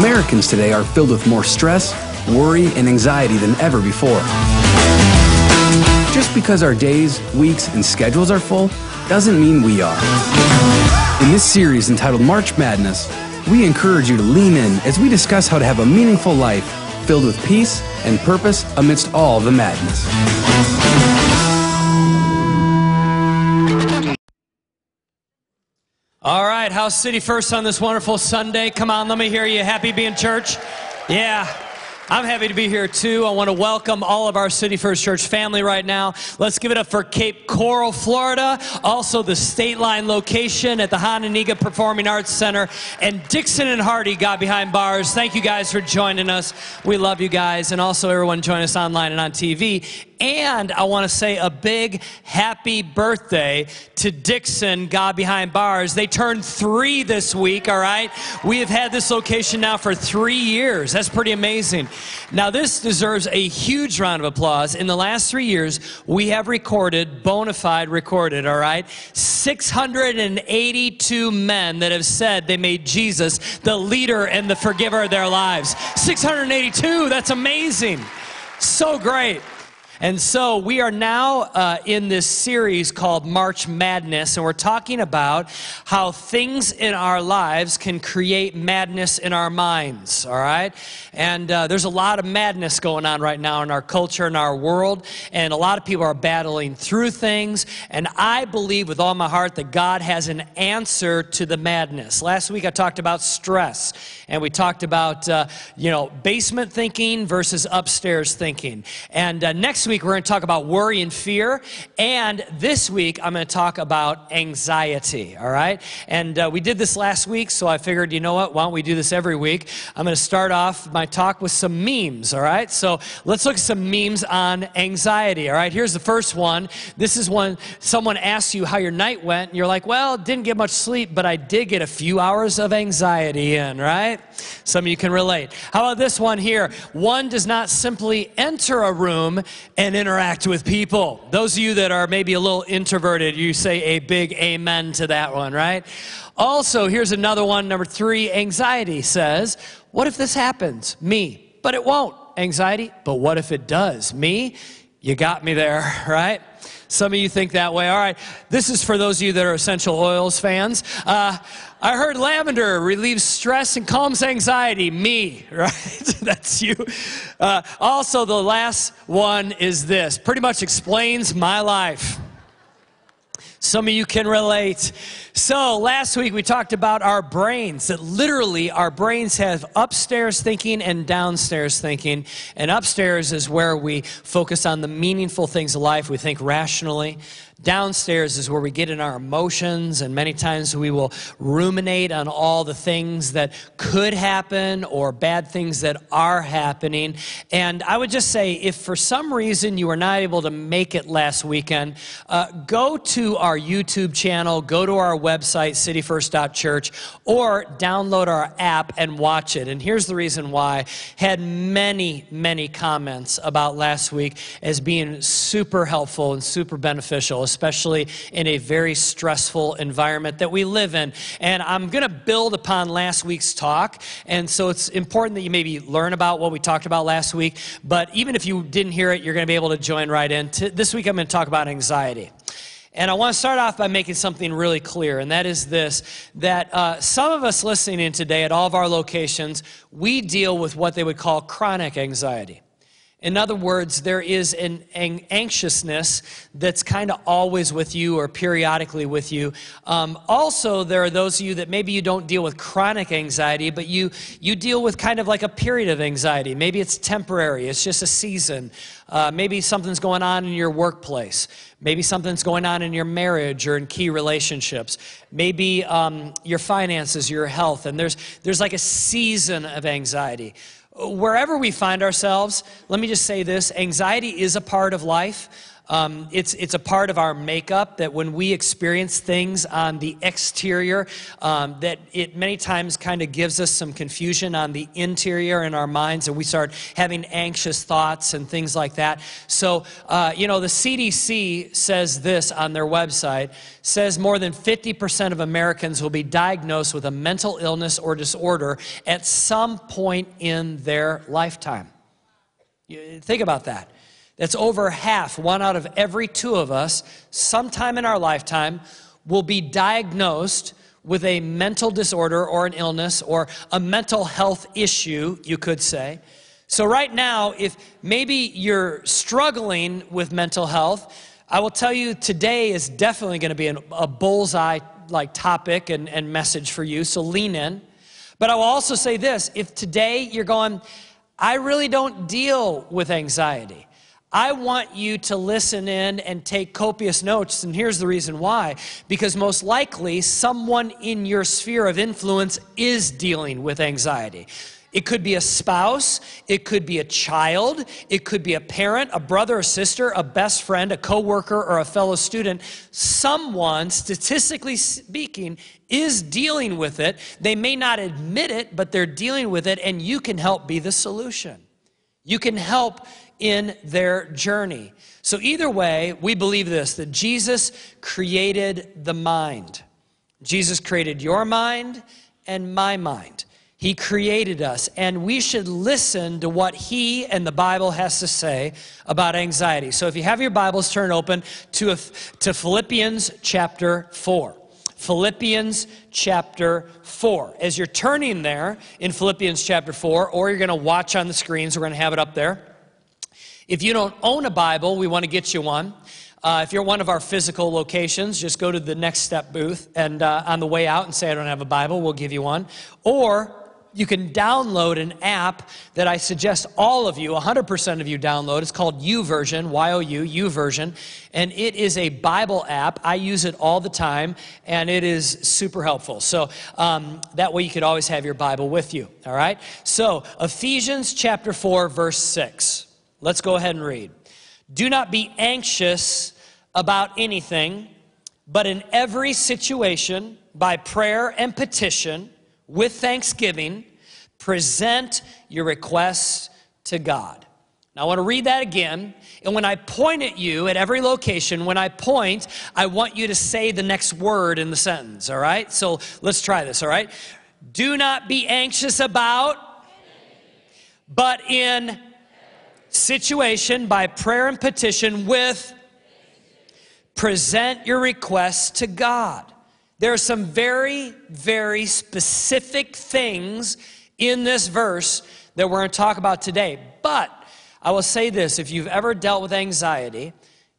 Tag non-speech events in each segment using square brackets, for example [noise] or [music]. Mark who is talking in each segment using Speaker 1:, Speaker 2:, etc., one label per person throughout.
Speaker 1: Americans today are filled with more stress, worry, and anxiety than ever before. Just because our days, weeks, and schedules are full doesn't mean we are. In this series entitled March Madness, we encourage you to lean in as we discuss how to have a meaningful life filled with peace and purpose amidst all the madness.
Speaker 2: All right, how's City First on this wonderful Sunday? Come on, let me hear you. Happy being church? Yeah. I'm happy to be here too. I want to welcome all of our City First Church family right now. Let's give it up for Cape Coral, Florida, also the State Line location at the Hononegah Performing Arts Center, and Dixon and Hardy got behind bars. Thank you guys for joining us. We love you guys, and also everyone join us online and on TV. And I want to say a big happy birthday to Dixon, God Behind Bars. They turned three this week, all right? We have had this location now for three years. That's pretty amazing. Now, this deserves a huge round of applause. In the last three years, we have recorded, bona fide recorded, all right? 682 men that have said they made Jesus the leader and the forgiver of their lives. 682, that's amazing. So great. And so we are now uh, in this series called March Madness, and we're talking about how things in our lives can create madness in our minds, all right? And uh, there's a lot of madness going on right now in our culture, in our world, and a lot of people are battling through things. And I believe with all my heart that God has an answer to the madness. Last week I talked about stress, and we talked about, uh, you know, basement thinking versus upstairs thinking. And uh, next week, we're going to talk about worry and fear. And this week, I'm going to talk about anxiety, all right? And uh, we did this last week, so I figured, you know what? Why don't we do this every week? I'm going to start off my talk with some memes, all right? So let's look at some memes on anxiety, all right? Here's the first one. This is when someone asks you how your night went, and you're like, well, didn't get much sleep, but I did get a few hours of anxiety in, right? Some of you can relate. How about this one here? One does not simply enter a room and interact with people. Those of you that are maybe a little introverted, you say a big amen to that one, right? Also, here's another one, number three anxiety says, What if this happens? Me. But it won't. Anxiety, but what if it does? Me. You got me there, [laughs] right? Some of you think that way. All right, this is for those of you that are essential oils fans. Uh, I heard lavender relieves stress and calms anxiety. Me, [laughs] right? That's you. Uh, also, the last one is this pretty much explains my life. Some of you can relate. So, last week we talked about our brains, that literally our brains have upstairs thinking and downstairs thinking. And upstairs is where we focus on the meaningful things of life. We think rationally. Downstairs is where we get in our emotions, and many times we will ruminate on all the things that could happen or bad things that are happening. And I would just say if for some reason you were not able to make it last weekend, uh, go to our YouTube channel, go to our website, cityfirst.church, or download our app and watch it. And here's the reason why. Had many, many comments about last week as being super helpful and super beneficial especially in a very stressful environment that we live in. And I'm going to build upon last week's talk. And so it's important that you maybe learn about what we talked about last week. But even if you didn't hear it, you're going to be able to join right in. This week, I'm going to talk about anxiety. And I want to start off by making something really clear, and that is this that uh, some of us listening in today at all of our locations, we deal with what they would call chronic anxiety. In other words, there is an, an anxiousness that's kind of always with you or periodically with you. Um, also, there are those of you that maybe you don't deal with chronic anxiety, but you, you deal with kind of like a period of anxiety. Maybe it's temporary, it's just a season. Uh, maybe something's going on in your workplace. Maybe something's going on in your marriage or in key relationships. Maybe um, your finances, your health, and there's, there's like a season of anxiety wherever we find ourselves, let me just say this anxiety is a part of life. Um, it's, it's a part of our makeup that when we experience things on the exterior, um, that it many times kind of gives us some confusion on the interior in our minds, and we start having anxious thoughts and things like that. So, uh, you know, the CDC says this on their website says more than 50% of Americans will be diagnosed with a mental illness or disorder at some point in their lifetime. Think about that. That's over half, one out of every two of us, sometime in our lifetime, will be diagnosed with a mental disorder or an illness or a mental health issue, you could say. So, right now, if maybe you're struggling with mental health, I will tell you today is definitely going to be an, a bullseye like topic and, and message for you, so lean in. But I will also say this if today you're going, I really don't deal with anxiety. I want you to listen in and take copious notes. And here's the reason why because most likely someone in your sphere of influence is dealing with anxiety. It could be a spouse, it could be a child, it could be a parent, a brother a sister, a best friend, a coworker, or a fellow student. Someone, statistically speaking, is dealing with it. They may not admit it, but they're dealing with it, and you can help be the solution. You can help in their journey. So, either way, we believe this that Jesus created the mind. Jesus created your mind and my mind. He created us, and we should listen to what He and the Bible has to say about anxiety. So, if you have your Bibles, turn open to, to Philippians chapter 4. Philippians chapter 4. As you're turning there in Philippians chapter 4, or you're going to watch on the screens, we're going to have it up there. If you don't own a Bible, we want to get you one. Uh, if you're one of our physical locations, just go to the next step booth and uh, on the way out and say, I don't have a Bible, we'll give you one. Or you can download an app that I suggest all of you, 100% of you download. It's called YouVersion, Y O U, YouVersion. And it is a Bible app. I use it all the time, and it is super helpful. So um, that way you could always have your Bible with you, all right? So, Ephesians chapter 4, verse 6. Let's go ahead and read. Do not be anxious about anything, but in every situation, by prayer and petition, with thanksgiving, present your requests to God. Now, I want to read that again. And when I point at you at every location, when I point, I want you to say the next word in the sentence, all right? So let's try this, all right? Do not be anxious about, but in situation by prayer and petition with present your requests to God. There are some very, very specific things in this verse that we're going to talk about today. But I will say this if you've ever dealt with anxiety,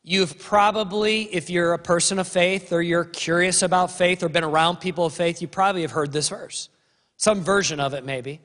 Speaker 2: you've probably, if you're a person of faith or you're curious about faith or been around people of faith, you probably have heard this verse. Some version of it, maybe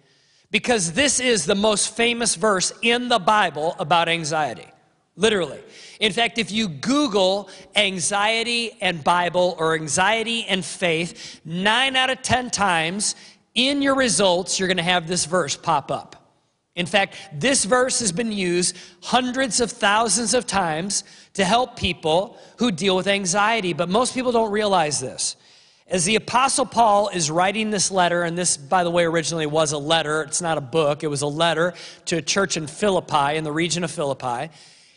Speaker 2: because this is the most famous verse in the Bible about anxiety. Literally. In fact, if you Google anxiety and Bible or anxiety and faith, nine out of 10 times in your results, you're going to have this verse pop up. In fact, this verse has been used hundreds of thousands of times to help people who deal with anxiety, but most people don't realize this. As the Apostle Paul is writing this letter, and this, by the way, originally was a letter, it's not a book, it was a letter to a church in Philippi, in the region of Philippi.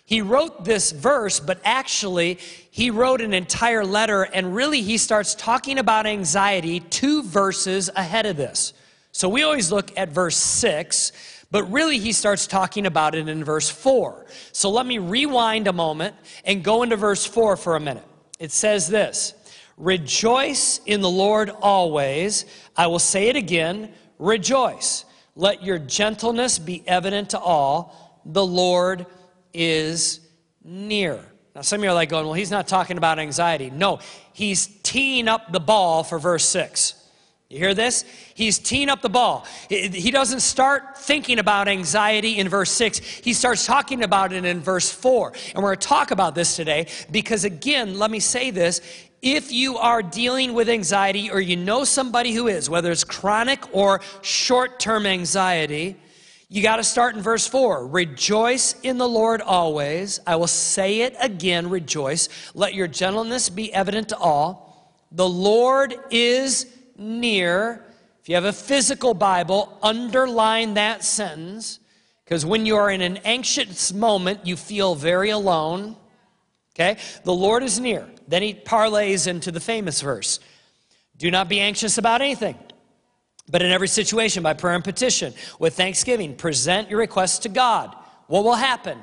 Speaker 2: He wrote this verse, but actually, he wrote an entire letter, and really, he starts talking about anxiety two verses ahead of this. So we always look at verse 6, but really, he starts talking about it in verse 4. So let me rewind a moment and go into verse 4 for a minute. It says this. Rejoice in the Lord always. I will say it again rejoice. Let your gentleness be evident to all. The Lord is near. Now, some of you are like going, well, he's not talking about anxiety. No, he's teeing up the ball for verse 6. You hear this? He's teeing up the ball. He doesn't start thinking about anxiety in verse 6. He starts talking about it in verse 4. And we're going to talk about this today because, again, let me say this if you are dealing with anxiety or you know somebody who is, whether it's chronic or short term anxiety, You got to start in verse 4. Rejoice in the Lord always. I will say it again, rejoice. Let your gentleness be evident to all. The Lord is near. If you have a physical Bible, underline that sentence because when you are in an anxious moment, you feel very alone. Okay? The Lord is near. Then he parlays into the famous verse Do not be anxious about anything but in every situation, by prayer and petition, with thanksgiving, present your requests to God. What will happen?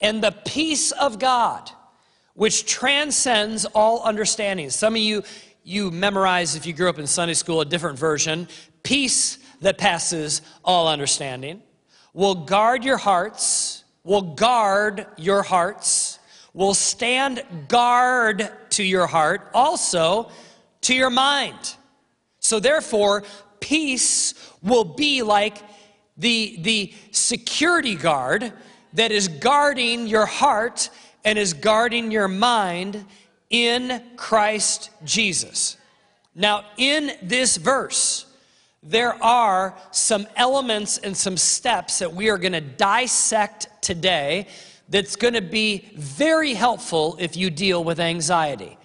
Speaker 2: And the peace of God, which transcends all understanding. Some of you, you memorize, if you grew up in Sunday school, a different version. Peace that passes all understanding will guard your hearts, will guard your hearts, will stand guard to your heart, also to your mind. So, therefore, peace will be like the, the security guard that is guarding your heart and is guarding your mind in Christ Jesus. Now, in this verse, there are some elements and some steps that we are going to dissect today that's going to be very helpful if you deal with anxiety.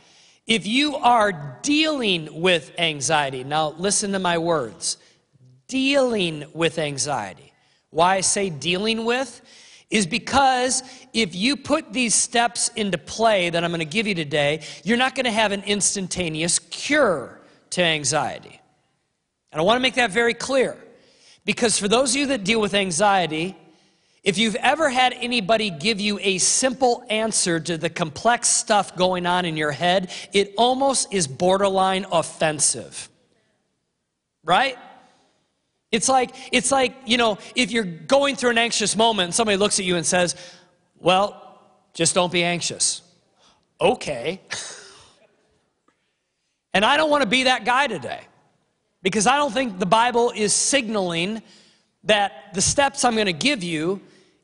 Speaker 2: If you are dealing with anxiety, now listen to my words dealing with anxiety. Why I say dealing with is because if you put these steps into play that I'm going to give you today, you're not going to have an instantaneous cure to anxiety. And I want to make that very clear because for those of you that deal with anxiety, if you've ever had anybody give you a simple answer to the complex stuff going on in your head, it almost is borderline offensive. Right? It's like it's like, you know, if you're going through an anxious moment and somebody looks at you and says, "Well, just don't be anxious." Okay. [laughs] and I don't want to be that guy today. Because I don't think the Bible is signaling that the steps I'm going to give you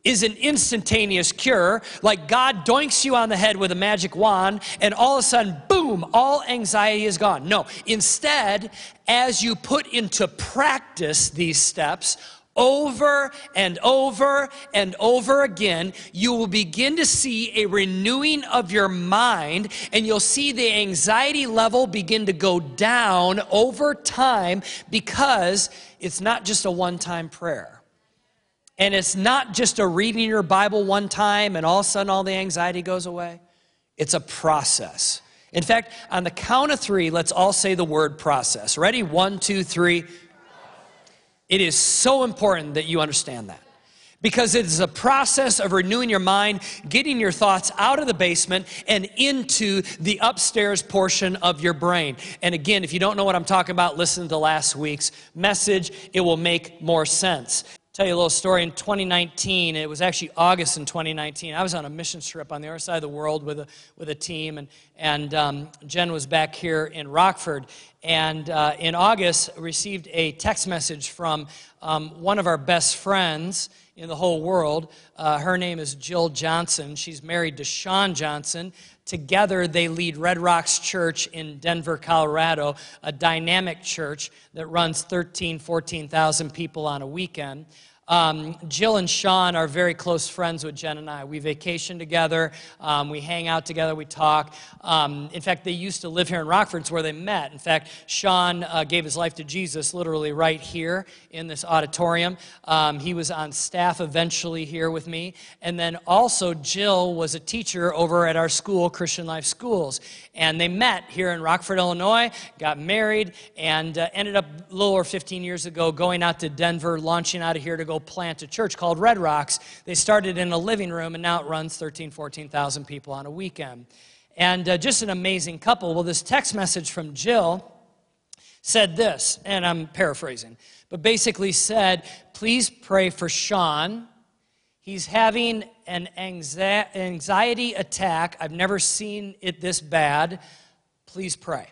Speaker 2: is an instantaneous cure, like God doinks you on the head with a magic wand, and all of a sudden, boom, all anxiety is gone. No, instead, as you put into practice these steps, over and over and over again, you will begin to see a renewing of your mind, and you'll see the anxiety level begin to go down over time because it's not just a one time prayer. And it's not just a reading your Bible one time and all of a sudden all the anxiety goes away. It's a process. In fact, on the count of three, let's all say the word process. Ready? One, two, three. It is so important that you understand that because it is a process of renewing your mind, getting your thoughts out of the basement and into the upstairs portion of your brain. And again, if you don't know what I'm talking about, listen to last week's message. It will make more sense tell you a little story. In 2019, it was actually August in 2019. I was on a mission trip on the other side of the world with a with a team, and and um, Jen was back here in Rockford. And uh, in August, received a text message from um, one of our best friends in the whole world. Uh, her name is Jill Johnson. She's married to Sean Johnson. Together, they lead Red Rocks Church in Denver, Colorado, a dynamic church that runs 13, 14,000 people on a weekend. Um, Jill and Sean are very close friends with Jen and I. We vacation together, um, we hang out together, we talk. Um, in fact, they used to live here in Rockford, it's where they met. In fact, Sean uh, gave his life to Jesus literally right here in this auditorium. Um, he was on staff eventually here with me. And then also, Jill was a teacher over at our school, Christian Life Schools. And they met here in Rockford, Illinois, got married, and uh, ended up a little over 15 years ago going out to Denver, launching out of here to go plant a church called Red Rocks. They started in a living room, and now it runs 13, 14,000 people on a weekend. And uh, just an amazing couple. Well, this text message from Jill said this, and I'm paraphrasing, but basically said, please pray for Sean. He's having an anxiety attack. I've never seen it this bad. Please pray.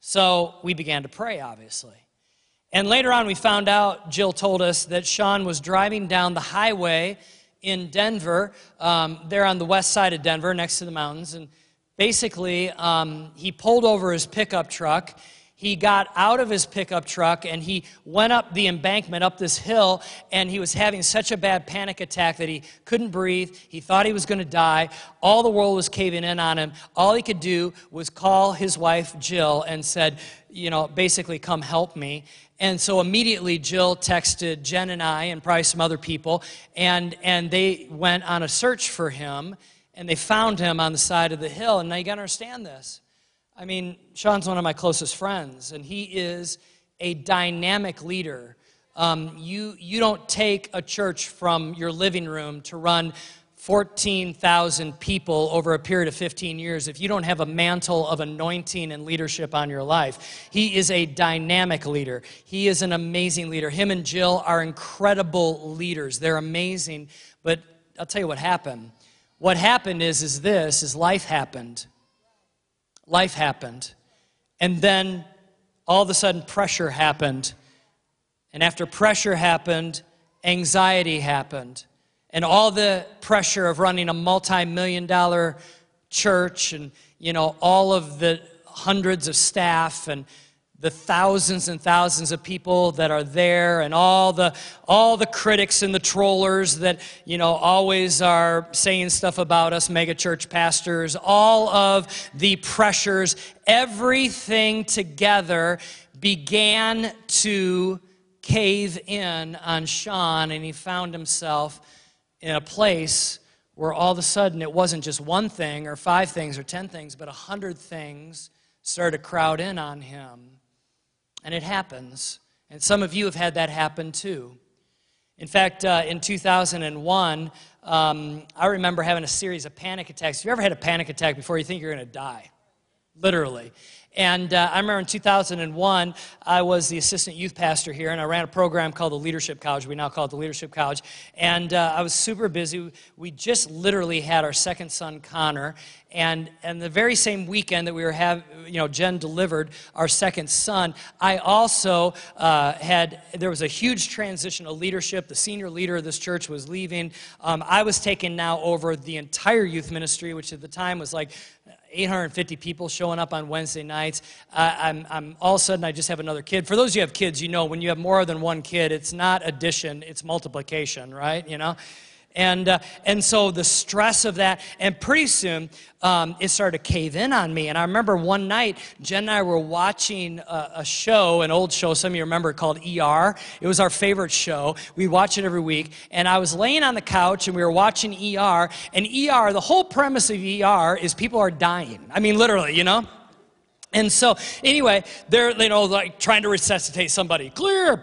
Speaker 2: So we began to pray, obviously. And later on, we found out, Jill told us, that Sean was driving down the highway in Denver, um, there on the west side of Denver, next to the mountains. And basically, um, he pulled over his pickup truck. he got out of his pickup truck and he went up the embankment up this hill and he was having such a bad panic attack that he couldn't breathe he thought he was going to die all the world was caving in on him all he could do was call his wife jill and said you know basically come help me and so immediately jill texted jen and i and probably some other people and and they went on a search for him and they found him on the side of the hill and now you got to understand this I mean, Sean's one of my closest friends, and he is a dynamic leader. Um, you, you don't take a church from your living room to run 14,000 people over a period of 15 years if you don't have a mantle of anointing and leadership on your life. He is a dynamic leader. He is an amazing leader. Him and Jill are incredible leaders. They're amazing. But I'll tell you what happened. What happened is, is this, is life happened life happened. And then all of a sudden, pressure happened. And after pressure happened, anxiety happened. And all the pressure of running a multi million dollar church and, you know, all of the hundreds of staff and the thousands and thousands of people that are there and all the all the critics and the trollers that you know always are saying stuff about us megachurch pastors all of the pressures everything together began to cave in on Sean and he found himself in a place where all of a sudden it wasn't just one thing or five things or ten things but a hundred things started to crowd in on him and it happens. And some of you have had that happen too. In fact, uh, in 2001, um, I remember having a series of panic attacks. Have you ever had a panic attack before you think you're going to die? Literally. And uh, I remember in 2001, I was the assistant youth pastor here, and I ran a program called the Leadership College. We now call it the Leadership College. And uh, I was super busy. We just literally had our second son, Connor. And, and the very same weekend that we were having, you know, Jen delivered our second son, I also uh, had, there was a huge transition of leadership. The senior leader of this church was leaving. Um, I was taking now over the entire youth ministry, which at the time was like 850 people showing up on Wednesday nights. I'm, I'm, all of a sudden, I just have another kid. For those of you who have kids, you know when you have more than one kid, it's not addition, it's multiplication, right? You know? And, uh, and so the stress of that, and pretty soon um, it started to cave in on me. And I remember one night, Jen and I were watching a, a, show, an old show, some of you remember, called ER. It was our favorite show. We watch it every week. And I was laying on the couch and we were watching ER. And ER, the whole premise of ER is people are dying. I mean, literally, you know? And so, anyway, they're, you know, like trying to resuscitate somebody. Clear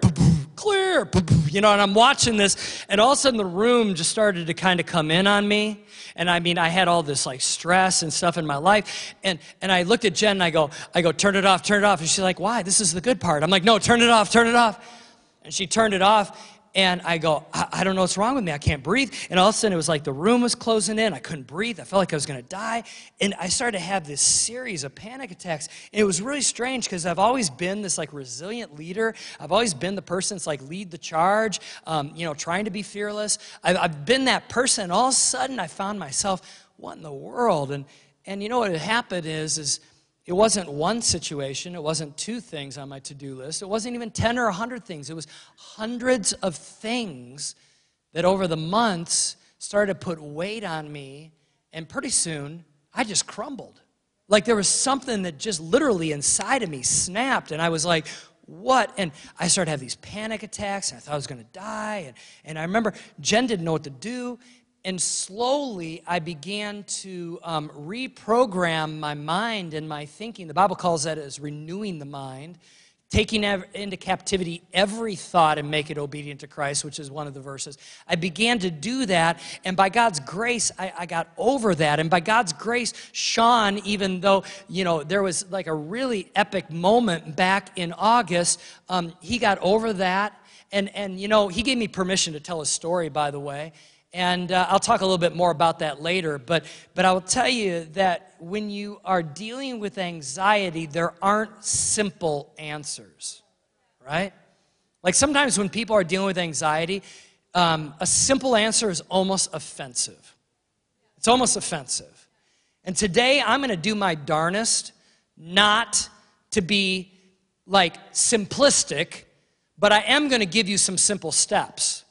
Speaker 2: clear, you know, and I'm watching this, and all of a sudden the room just started to kind of come in on me. And I mean, I had all this like stress and stuff in my life. And, and I looked at Jen and I go, I go, turn it off, turn it off. And she's like, why? This is the good part. I'm like, no, turn it off, turn it off. And she turned it off and I go, I, I, don't know what's wrong with me. I can't breathe. And all of a sudden, it was like the room was closing in. I couldn't breathe. I felt like I was going to die. And I started to have this series of panic attacks. And it was really strange because I've always been this like resilient leader. I've always been the person that's like lead the charge, um, you know, trying to be fearless. I've, I've been that person. And all of a sudden, I found myself, what in the world? And, and you know what had happened is, is it wasn't one situation, it wasn't two things on my to do list, it wasn't even 10 or 100 things. It was hundreds of things that over the months started to put weight on me, and pretty soon I just crumbled. Like there was something that just literally inside of me snapped, and I was like, what? And I started to have these panic attacks, and I thought I was going to die. And, and I remember Jen didn't know what to do. And slowly, I began to um, reprogram my mind and my thinking. The Bible calls that as renewing the mind, taking into captivity every thought and make it obedient to Christ, which is one of the verses. I began to do that, and by God's grace, I, I got over that. And by God's grace, Sean, even though, you know, there was like a really epic moment back in August, um, he got over that. And, and, you know, he gave me permission to tell a story, by the way. And uh, I'll talk a little bit more about that later. But, but I will tell you that when you are dealing with anxiety, there aren't simple answers, right? Like sometimes when people are dealing with anxiety, um, a simple answer is almost offensive. It's almost offensive. And today I'm going to do my darnest not to be like simplistic, but I am going to give you some simple steps.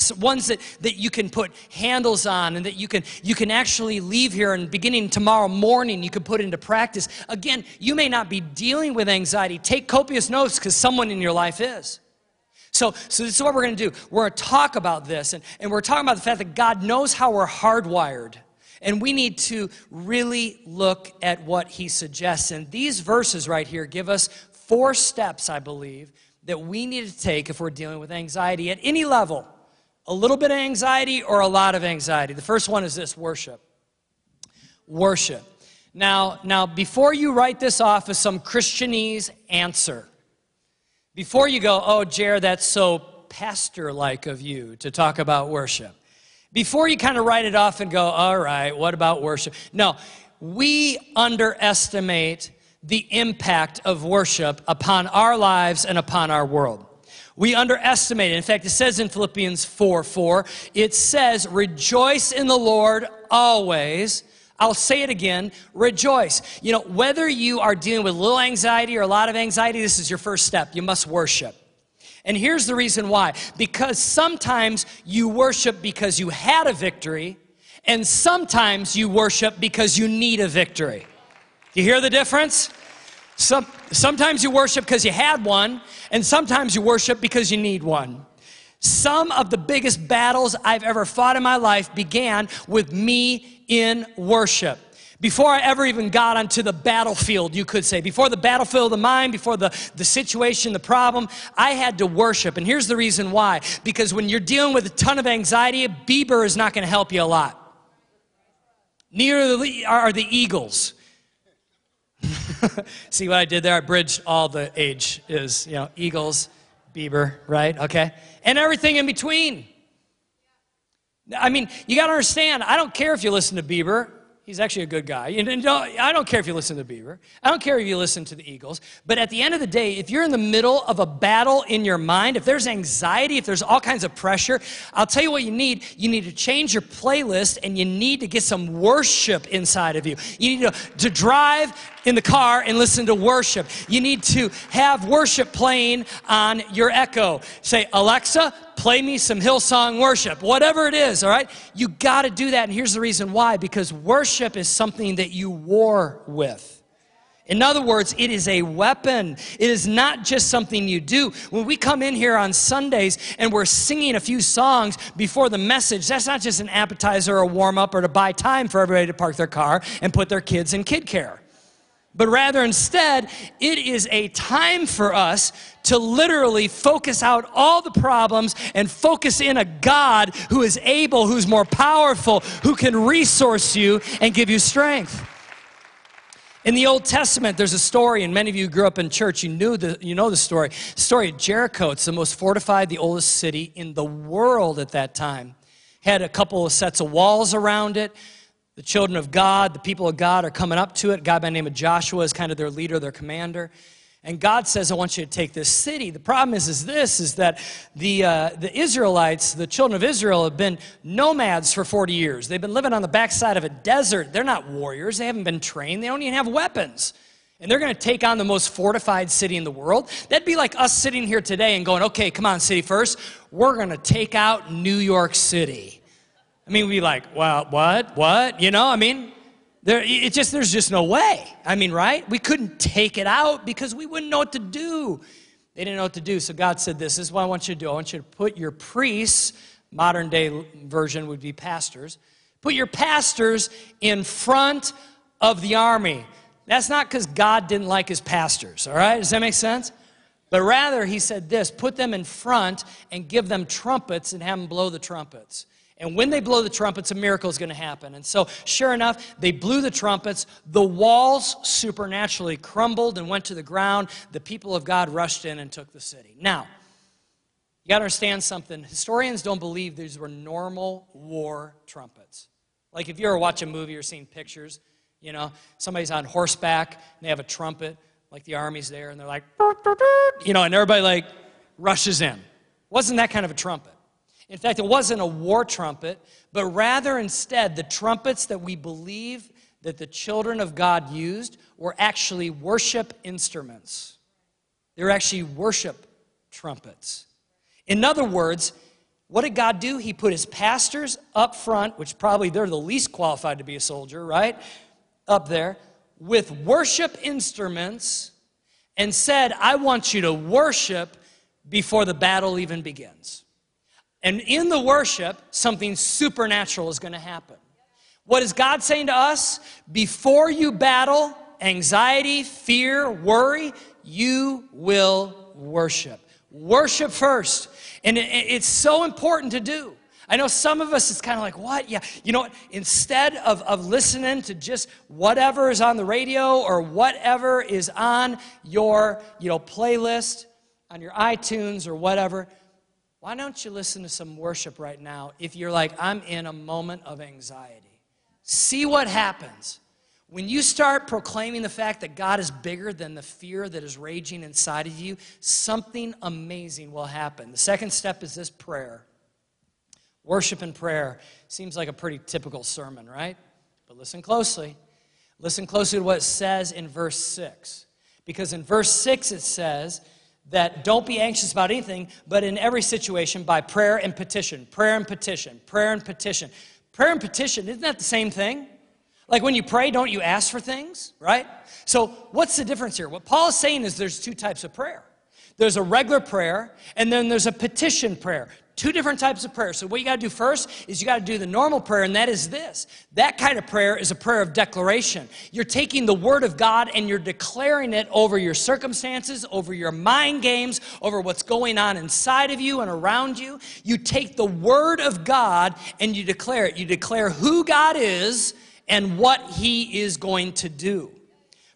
Speaker 2: So ones that, that you can put handles on and that you can you can actually leave here and beginning tomorrow morning you can put into practice again you may not be dealing with anxiety take copious notes because someone in your life is so, so this is what we're going to do. We're going to talk about this, and, and we're talking about the fact that God knows how we're hardwired. And we need to really look at what he suggests. And these verses right here give us four steps, I believe, that we need to take if we're dealing with anxiety at any level a little bit of anxiety or a lot of anxiety. The first one is this worship. Worship. Now, now before you write this off as some Christianese answer, before you go, oh, Jer, that's so pastor like of you to talk about worship. Before you kind of write it off and go, all right, what about worship? No, we underestimate the impact of worship upon our lives and upon our world. We underestimate it. In fact, it says in Philippians 4 4, it says, Rejoice in the Lord always. I'll say it again rejoice. You know, whether you are dealing with little anxiety or a lot of anxiety, this is your first step. You must worship. And here's the reason why because sometimes you worship because you had a victory, and sometimes you worship because you need a victory. You hear the difference? Some, sometimes you worship because you had one, and sometimes you worship because you need one. Some of the biggest battles I've ever fought in my life began with me in worship. Before I ever even got onto the battlefield, you could say, before the battlefield of the mind, before the, the situation, the problem, I had to worship. And here's the reason why. Because when you're dealing with a ton of anxiety, Bieber is not going to help you a lot. Neither are the Eagles. [laughs] See what I did there? I bridged all the age is, you know, Eagles, Bieber, right? Okay. And everything in between. I mean, you got to understand, I don't care if you listen to Bieber. He's actually a good guy. I don't care if you listen to Bieber. I don't care if you listen to the Eagles. But at the end of the day, if you're in the middle of a battle in your mind, if there's anxiety, if there's all kinds of pressure, I'll tell you what you need. You need to change your playlist and you need to get some worship inside of you. You need to, to drive in the car and listen to worship. You need to have worship playing on your Echo. Say, Alexa, play me some Hillsong worship, whatever it is, all right? You got to do that. And here's the reason why because worship is something that you war with. In other words, it is a weapon. It is not just something you do. When we come in here on Sundays and we're singing a few songs before the message, that's not just an appetizer or a warm up or to buy time for everybody to park their car and put their kids in kid care but rather instead, it is a time for us to literally focus out all the problems and focus in a God who is able, who's more powerful, who can resource you and give you strength. In the Old Testament, there's a story, and many of you grew up in church, you knew the, you know the story. The story of Jericho. It's the most fortified, the oldest city in the world at that time. Had a couple of sets of walls around it the children of God, the people of God are coming up to it. Guy by the name of Joshua is kind of their leader, their commander. And God says, I want you to take this city. The problem is, is this, is that the, uh, the Israelites, the children of Israel, have been nomads for 40 years. They've been living on the backside of a desert. They're not warriors. They haven't been trained. They don't even have weapons. And they're going to take on the most fortified city in the world. That'd be like us sitting here today and going, okay, come on, city first. We're going to take out New York City. I mean, we'd be like, well, what? What? You know, I mean, there, it just, there's just no way. I mean, right? We couldn't take it out because we wouldn't know what to do. They didn't know what to do. So God said, This is what I want you to do. I want you to put your priests, modern day version would be pastors, put your pastors in front of the army. That's not because God didn't like his pastors, all right? Does that make sense? But rather, he said this put them in front and give them trumpets and have them blow the trumpets. And when they blow the trumpets, a miracle is going to happen. And so, sure enough, they blew the trumpets. The walls supernaturally crumbled and went to the ground. The people of God rushed in and took the city. Now, you got to understand something. Historians don't believe these were normal war trumpets. Like if you ever watch a movie or seen pictures, you know, somebody's on horseback and they have a trumpet, like the army's there, and they're like, you know, and everybody like rushes in. Wasn't that kind of a trumpet? In fact, it wasn't a war trumpet, but rather instead, the trumpets that we believe that the children of God used were actually worship instruments. They're actually worship trumpets. In other words, what did God do? He put his pastors up front, which probably they're the least qualified to be a soldier, right? Up there, with worship instruments and said, I want you to worship before the battle even begins. And in the worship, something supernatural is going to happen. What is God saying to us? Before you battle anxiety, fear, worry, you will worship. Worship first. And it's so important to do. I know some of us, it's kind of like, what? Yeah. You know what? Instead of, of listening to just whatever is on the radio or whatever is on your, you know, playlist, on your iTunes or whatever, why don't you listen to some worship right now if you're like, I'm in a moment of anxiety? See what happens. When you start proclaiming the fact that God is bigger than the fear that is raging inside of you, something amazing will happen. The second step is this prayer. Worship and prayer seems like a pretty typical sermon, right? But listen closely. Listen closely to what it says in verse 6. Because in verse 6 it says that don't be anxious about anything, but in every situation by prayer and petition. Prayer and petition. Prayer and petition. Prayer and petition, isn't that the same thing? Like when you pray, don't you ask for things, right? So, what's the difference here? What Paul is saying is there's two types of prayer there's a regular prayer, and then there's a petition prayer. Two different types of prayer. So, what you got to do first is you got to do the normal prayer, and that is this. That kind of prayer is a prayer of declaration. You're taking the Word of God and you're declaring it over your circumstances, over your mind games, over what's going on inside of you and around you. You take the Word of God and you declare it. You declare who God is and what He is going to do.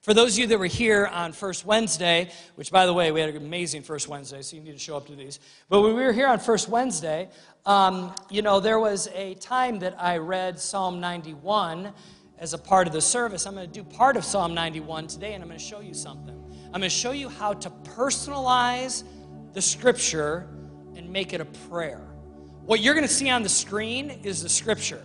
Speaker 2: For those of you that were here on First Wednesday, which by the way, we had an amazing First Wednesday, so you need to show up to these. But when we were here on First Wednesday, um, you know, there was a time that I read Psalm 91 as a part of the service. I'm going to do part of Psalm 91 today, and I'm going to show you something. I'm going to show you how to personalize the scripture and make it a prayer. What you're going to see on the screen is the scripture.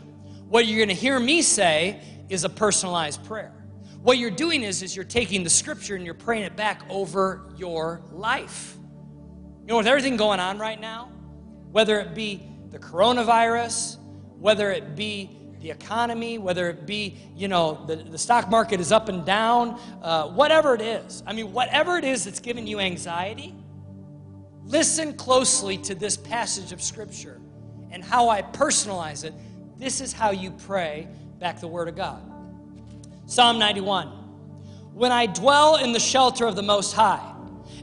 Speaker 2: What you're going to hear me say is a personalized prayer. What you're doing is, is you're taking the scripture and you're praying it back over your life. You know, with everything going on right now, whether it be the coronavirus, whether it be the economy, whether it be, you know, the, the stock market is up and down, uh, whatever it is. I mean, whatever it is that's giving you anxiety, listen closely to this passage of Scripture and how I personalize it. This is how you pray back the Word of God. Psalm 91 When I dwell in the shelter of the Most High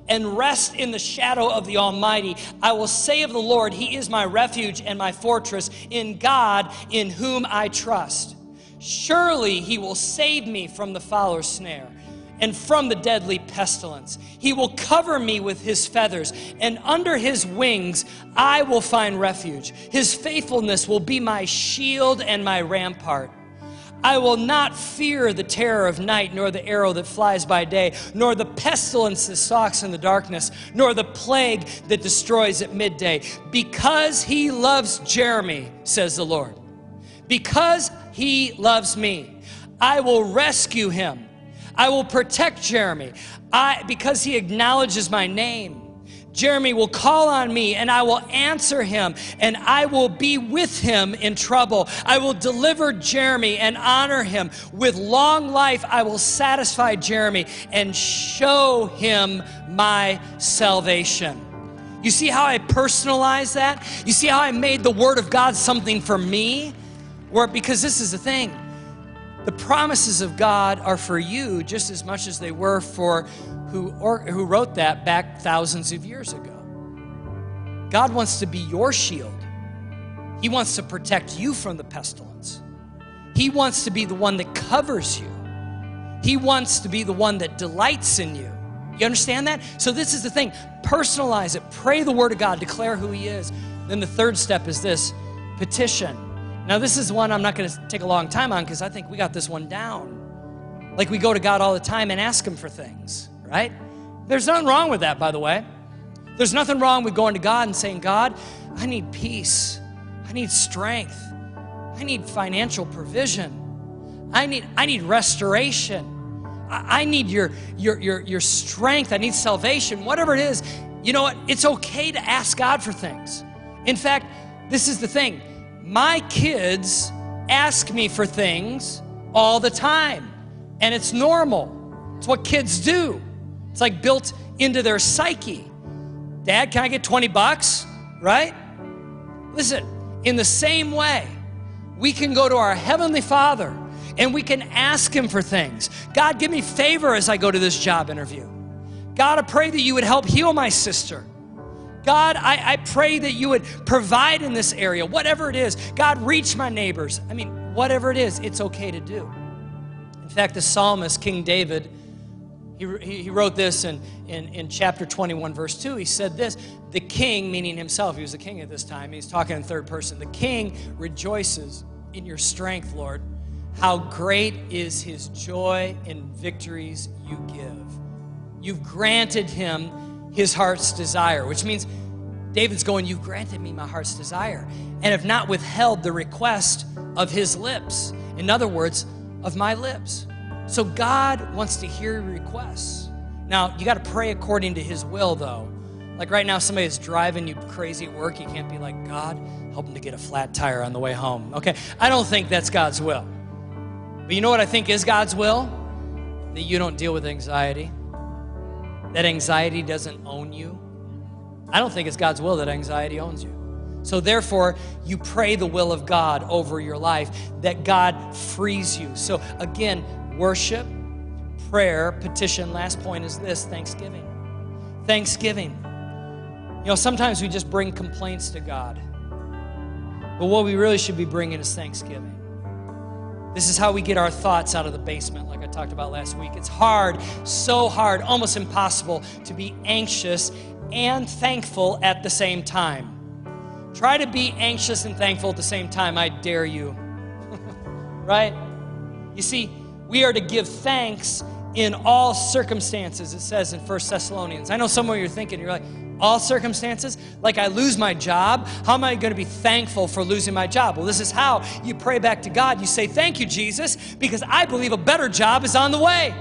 Speaker 2: and rest in the shadow of the Almighty, I will say of the Lord, He is my refuge and my fortress, in God in whom I trust. Surely He will save me from the fowler's snare and from the deadly pestilence. He will cover me with his feathers, and under his wings I will find refuge. His faithfulness will be my shield and my rampart. I will not fear the terror of night, nor the arrow that flies by day, nor the pestilence that stalks in the darkness, nor the plague that destroys at midday. Because he loves Jeremy, says the Lord. Because he loves me, I will rescue him. I will protect Jeremy. I, because he acknowledges my name. Jeremy will call on me and I will answer him and I will be with him in trouble. I will deliver Jeremy and honor him. With long life, I will satisfy Jeremy and show him my salvation. You see how I personalize that? You see how I made the Word of God something for me? Where, because this is the thing the promises of God are for you just as much as they were for who, or, who wrote that back thousands of years ago. God wants to be your shield. He wants to protect you from the pestilence. He wants to be the one that covers you. He wants to be the one that delights in you. You understand that? So, this is the thing personalize it, pray the word of God, declare who He is. Then the third step is this petition. Now, this is one I'm not going to take a long time on because I think we got this one down. Like we go to God all the time and ask Him for things right? There's nothing wrong with that, by the way. There's nothing wrong with going to God and saying, God, I need peace. I need strength. I need financial provision. I need, I need restoration. I I need your, your, your, your strength. I need salvation. Whatever it is, you know what? It's okay to ask God for things. In fact, this is the thing my kids ask me for things all the time, and it's normal. It's what kids do, it's like built into their psyche. Dad, can I get 20 bucks? Right? Listen, in the same way, we can go to our Heavenly Father and we can ask Him for things. God, give me favor as I go to this job interview. God, I pray that you would help heal my sister. God, I, I pray that you would provide in this area, whatever it is. God, reach my neighbors. I mean, whatever it is, it's okay to do. In fact, the psalmist, King David, he, he wrote this in, in, in chapter 21, verse 2. He said this The king, meaning himself, he was the king at this time, he's talking in third person. The king rejoices in your strength, Lord. How great is his joy in victories you give. You've granted him his heart's desire, which means David's going, You've granted me my heart's desire, and have not withheld the request of his lips. In other words, of my lips. So God wants to hear your requests. Now, you got to pray according to his will, though. Like right now, somebody is driving you crazy at work. You can't be like, God, help him to get a flat tire on the way home. Okay? I don't think that's God's will. But you know what I think is God's will? That you don't deal with anxiety, that anxiety doesn't own you. I don't think it's God's will that anxiety owns you. So, therefore, you pray the will of God over your life, that God frees you. So, again, worship, prayer, petition. Last point is this thanksgiving. Thanksgiving. You know, sometimes we just bring complaints to God, but what we really should be bringing is thanksgiving. This is how we get our thoughts out of the basement, like I talked about last week. It's hard, so hard, almost impossible to be anxious and thankful at the same time. Try to be anxious and thankful at the same time. I dare you. [laughs] right? You see, we are to give thanks in all circumstances, it says in First Thessalonians. I know some of you are thinking, you're like, all circumstances? Like I lose my job? How am I going to be thankful for losing my job? Well, this is how you pray back to God. You say, Thank you, Jesus, because I believe a better job is on the way.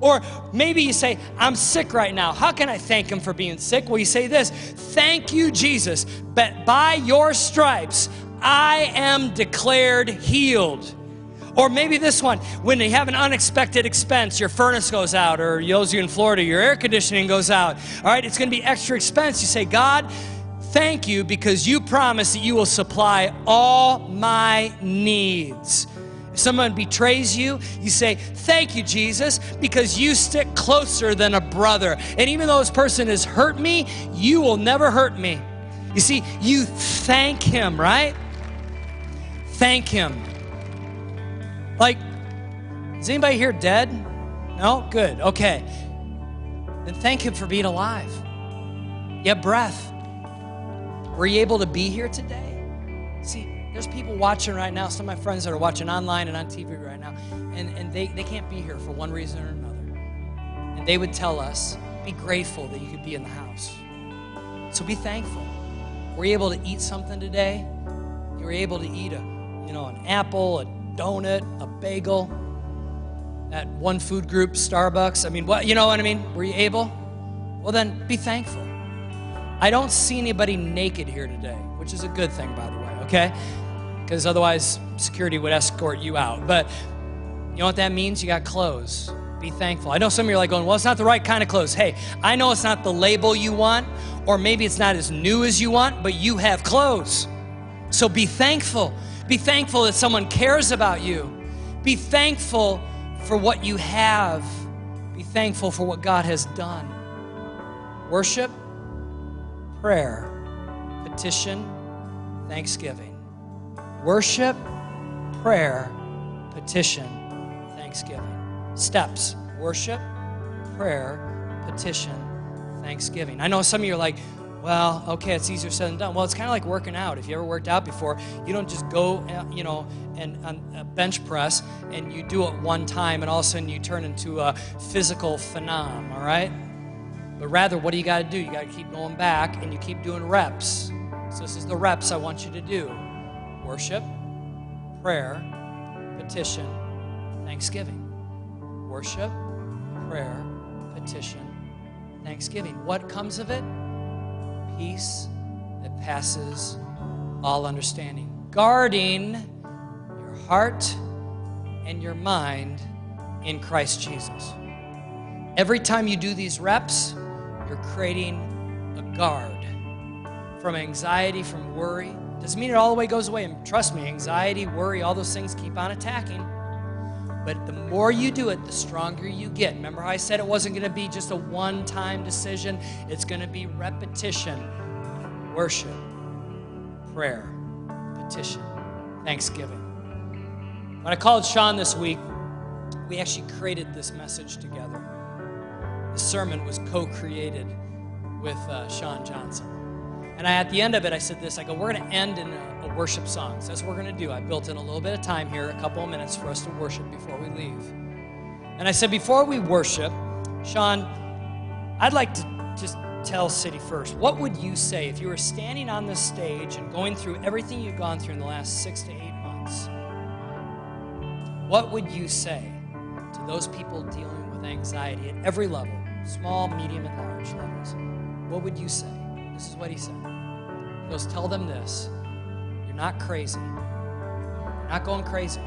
Speaker 2: Or maybe you say, I'm sick right now. How can I thank him for being sick? Well, you say this Thank you, Jesus, but by your stripes I am declared healed. Or maybe this one, when you have an unexpected expense, your furnace goes out, or those you in Florida, your air conditioning goes out. All right, it's going to be extra expense. You say, God, thank you because you promise that you will supply all my needs. If someone betrays you, you say, Thank you, Jesus, because you stick closer than a brother. And even though this person has hurt me, you will never hurt me. You see, you thank him, right? Thank him. Like, is anybody here dead? No? Good. Okay. Then thank Him for being alive. You have breath. Were you able to be here today? See, there's people watching right now, some of my friends that are watching online and on TV right now, and, and they, they can't be here for one reason or another. And they would tell us, be grateful that you could be in the house. So be thankful. Were you able to eat something today? You were able to eat a, you know, an apple, a donut, a bagel at one food group, Starbucks. I mean, what you know what I mean? Were you able? Well, then be thankful. I don't see anybody naked here today, which is a good thing, by the way, okay? Because otherwise, security would escort you out. But you know what that means? You got clothes. Be thankful. I know some of you are like going, well, it's not the right kind of clothes. Hey, I know it's not the label you want, or maybe it's not as new as you want, but you have clothes. So be thankful. Be thankful that someone cares about you. Be thankful for what you have. Be thankful for what God has done. Worship, prayer, petition, thanksgiving. Worship, prayer, petition, thanksgiving. Steps worship, prayer, petition, thanksgiving. I know some of you are like, well, okay, it's easier said than done. Well, it's kind of like working out. If you ever worked out before, you don't just go, uh, you know, and a bench press and you do it one time and all of a sudden you turn into a physical phenom, all right? But rather, what do you got to do? You got to keep going back and you keep doing reps. So, this is the reps I want you to do worship, prayer, petition, thanksgiving. worship, prayer, petition, thanksgiving. What comes of it? Peace that passes all understanding. Guarding your heart and your mind in Christ Jesus. Every time you do these reps, you're creating a guard from anxiety, from worry. Doesn't mean it all the way goes away. And trust me, anxiety, worry, all those things keep on attacking. But the more you do it, the stronger you get. Remember how I said it wasn't going to be just a one time decision? It's going to be repetition, worship, prayer, petition, thanksgiving. When I called Sean this week, we actually created this message together. The sermon was co created with uh, Sean Johnson. And I, at the end of it, I said this I go, we're going to end in a, a worship song. So that's what we're going to do. I built in a little bit of time here, a couple of minutes for us to worship before we leave. And I said, before we worship, Sean, I'd like to just tell City First, what would you say if you were standing on this stage and going through everything you've gone through in the last six to eight months? What would you say to those people dealing with anxiety at every level, small, medium, and large levels? What would you say? This is what he said. He goes, Tell them this. You're not crazy. You're not going crazy.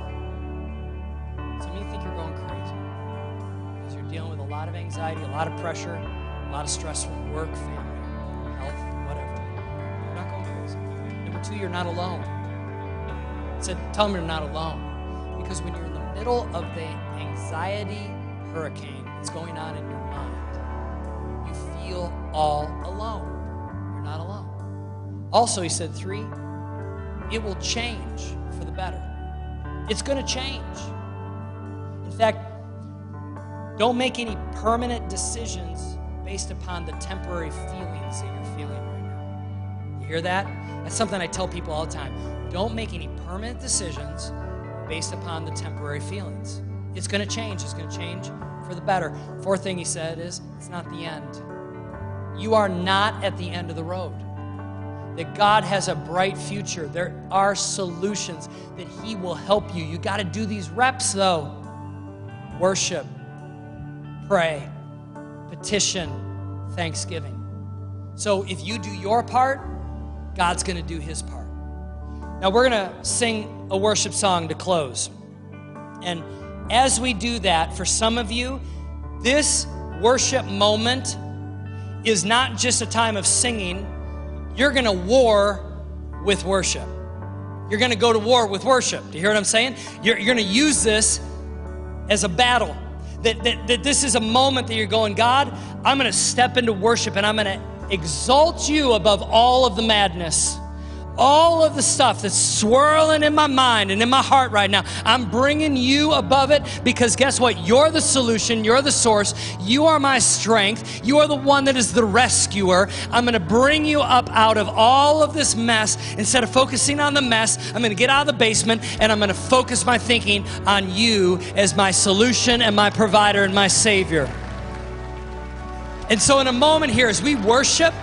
Speaker 2: Some of you think you're going crazy because you're dealing with a lot of anxiety, a lot of pressure, a lot of stress from work, family, health, whatever. You're not going crazy. Number two, you're not alone. He said, Tell them you're not alone. Because when you're in the middle of the anxiety hurricane that's going on in your mind, you feel all alone. Not alone. Also, he said, three, it will change for the better. It's going to change. In fact, don't make any permanent decisions based upon the temporary feelings that you're feeling right now. You hear that? That's something I tell people all the time. Don't make any permanent decisions based upon the temporary feelings. It's going to change. It's going to change for the better. Fourth thing he said is it's not the end. You are not at the end of the road. That God has a bright future. There are solutions that He will help you. You got to do these reps though. Worship, pray, petition, thanksgiving. So if you do your part, God's going to do His part. Now we're going to sing a worship song to close. And as we do that, for some of you, this worship moment is not just a time of singing, you're going to war with worship. You're going to go to war with worship. Do you hear what I'm saying? You're, you're going to use this as a battle. That, that, that this is a moment that you're going, God, I'm going to step into worship and I'm going to exalt you above all of the madness all of the stuff that's swirling in my mind and in my heart right now, I'm bringing you above it because guess what? You're the solution. You're the source. You are my strength. You are the one that is the rescuer. I'm going to bring you up out of all of this mess. Instead of focusing on the mess, I'm going to get out of the basement and I'm going to focus my thinking on you as my solution and my provider and my savior. And so, in a moment here, as we worship,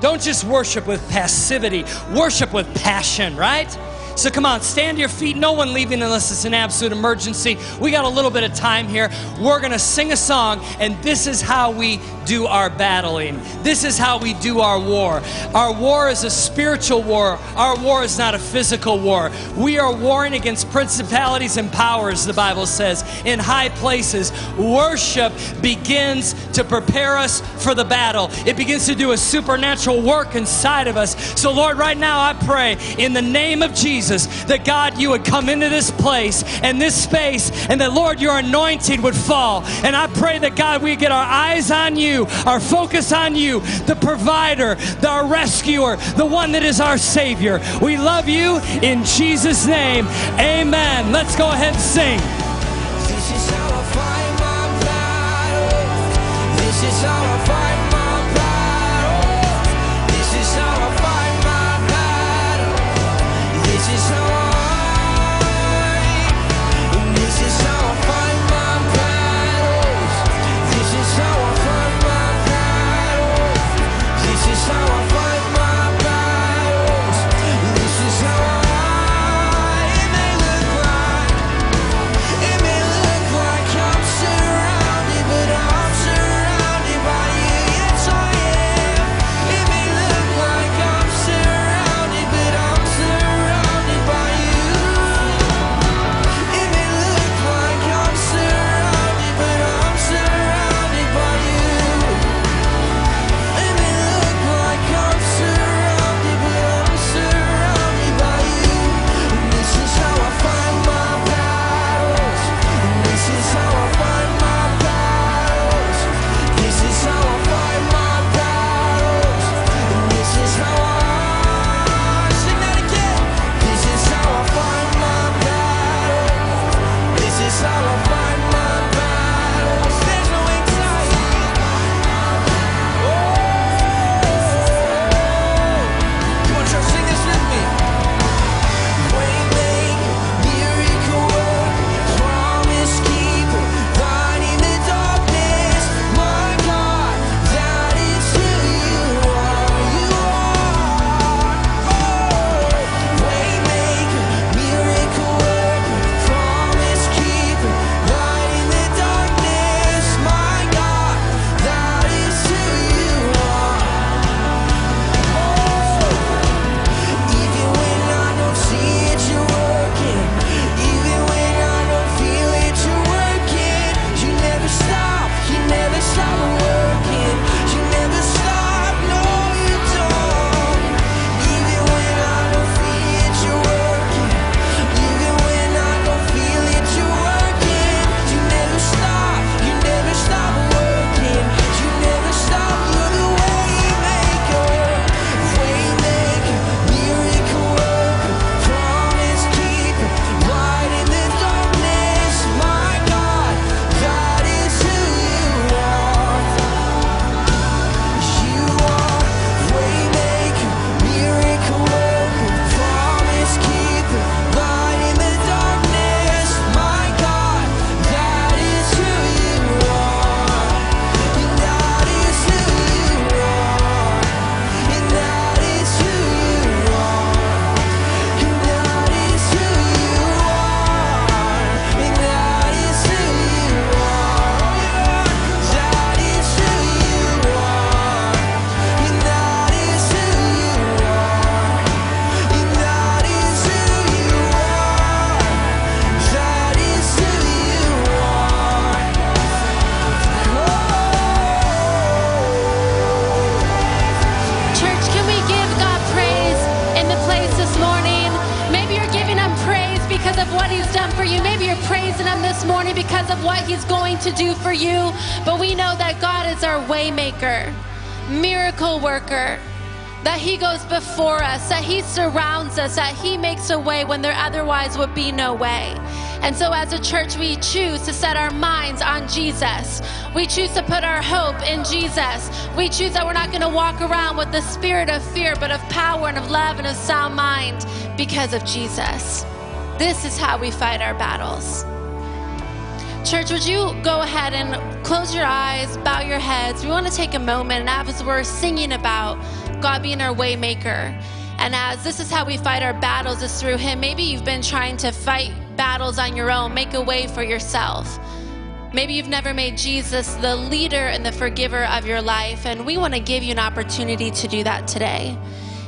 Speaker 2: don't just worship with passivity, worship with passion, right? So come on, stand to your feet. No one leaving unless it's an absolute emergency. We got a little bit of time here. We're going to sing a song, and this is how we do our battling. This is how we do our war. Our war is a spiritual war, our war is not a physical war. We are warring against principalities and powers, the Bible says, in high places. Worship begins to prepare us for the battle, it begins to do a supernatural work inside of us. So, Lord, right now I pray in the name of Jesus Jesus, that God, you would come into this place and this space, and that, Lord, your anointing would fall. And I pray that, God, we get our eyes on you, our focus on you, the provider, the, our rescuer, the one that is our Savior. We love you in Jesus' name. Amen. Let's go ahead and sing.
Speaker 3: Worker that He goes before us, that He surrounds us, that He makes a way when there otherwise would be no way. And so, as a church, we choose to set our minds on Jesus. We choose to put our hope in Jesus. We choose that we're not going to walk around with the spirit of fear, but of power and of love and of sound mind because of Jesus. This is how we fight our battles. Church, would you go ahead and close your eyes, bow your heads? We want to take a moment, and as we're singing about God being our waymaker, and as this is how we fight our battles is through Him. Maybe you've been trying to fight battles on your own, make a way for yourself. Maybe you've never made Jesus the leader and the forgiver of your life, and we want to give you an opportunity to do that today.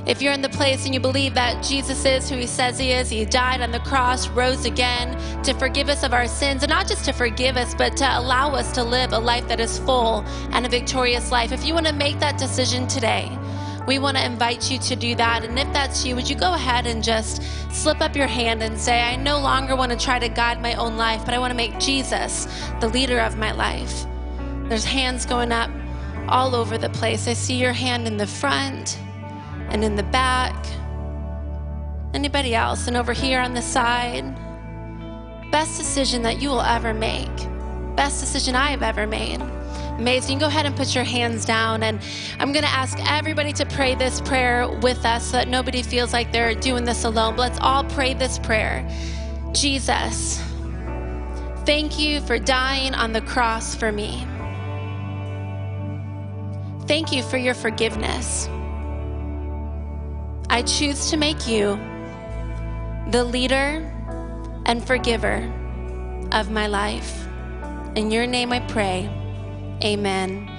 Speaker 3: If you're in the place and you believe that Jesus is who he says he is, he died on the cross, rose again to forgive us of our sins, and not just to forgive us, but to allow us to live a life that is full and a victorious life. If you want to make that decision today, we want to invite you to do that. And if that's you, would you go ahead and just slip up your hand and say, I no longer want to try to guide my own life, but I want to make Jesus the leader of my life? There's hands going up all over the place. I see your hand in the front and in the back. Anybody else? And over here on the side. Best decision that you will ever make. Best decision I have ever made. Amazing. Go ahead and put your hands down. And I'm going to ask everybody to pray this prayer with us so that nobody feels like they're doing this alone. But let's all pray this prayer. Jesus, thank you for dying on the cross for me. Thank you for your forgiveness. I choose to make you the leader and forgiver of my life. In your name I pray. Amen.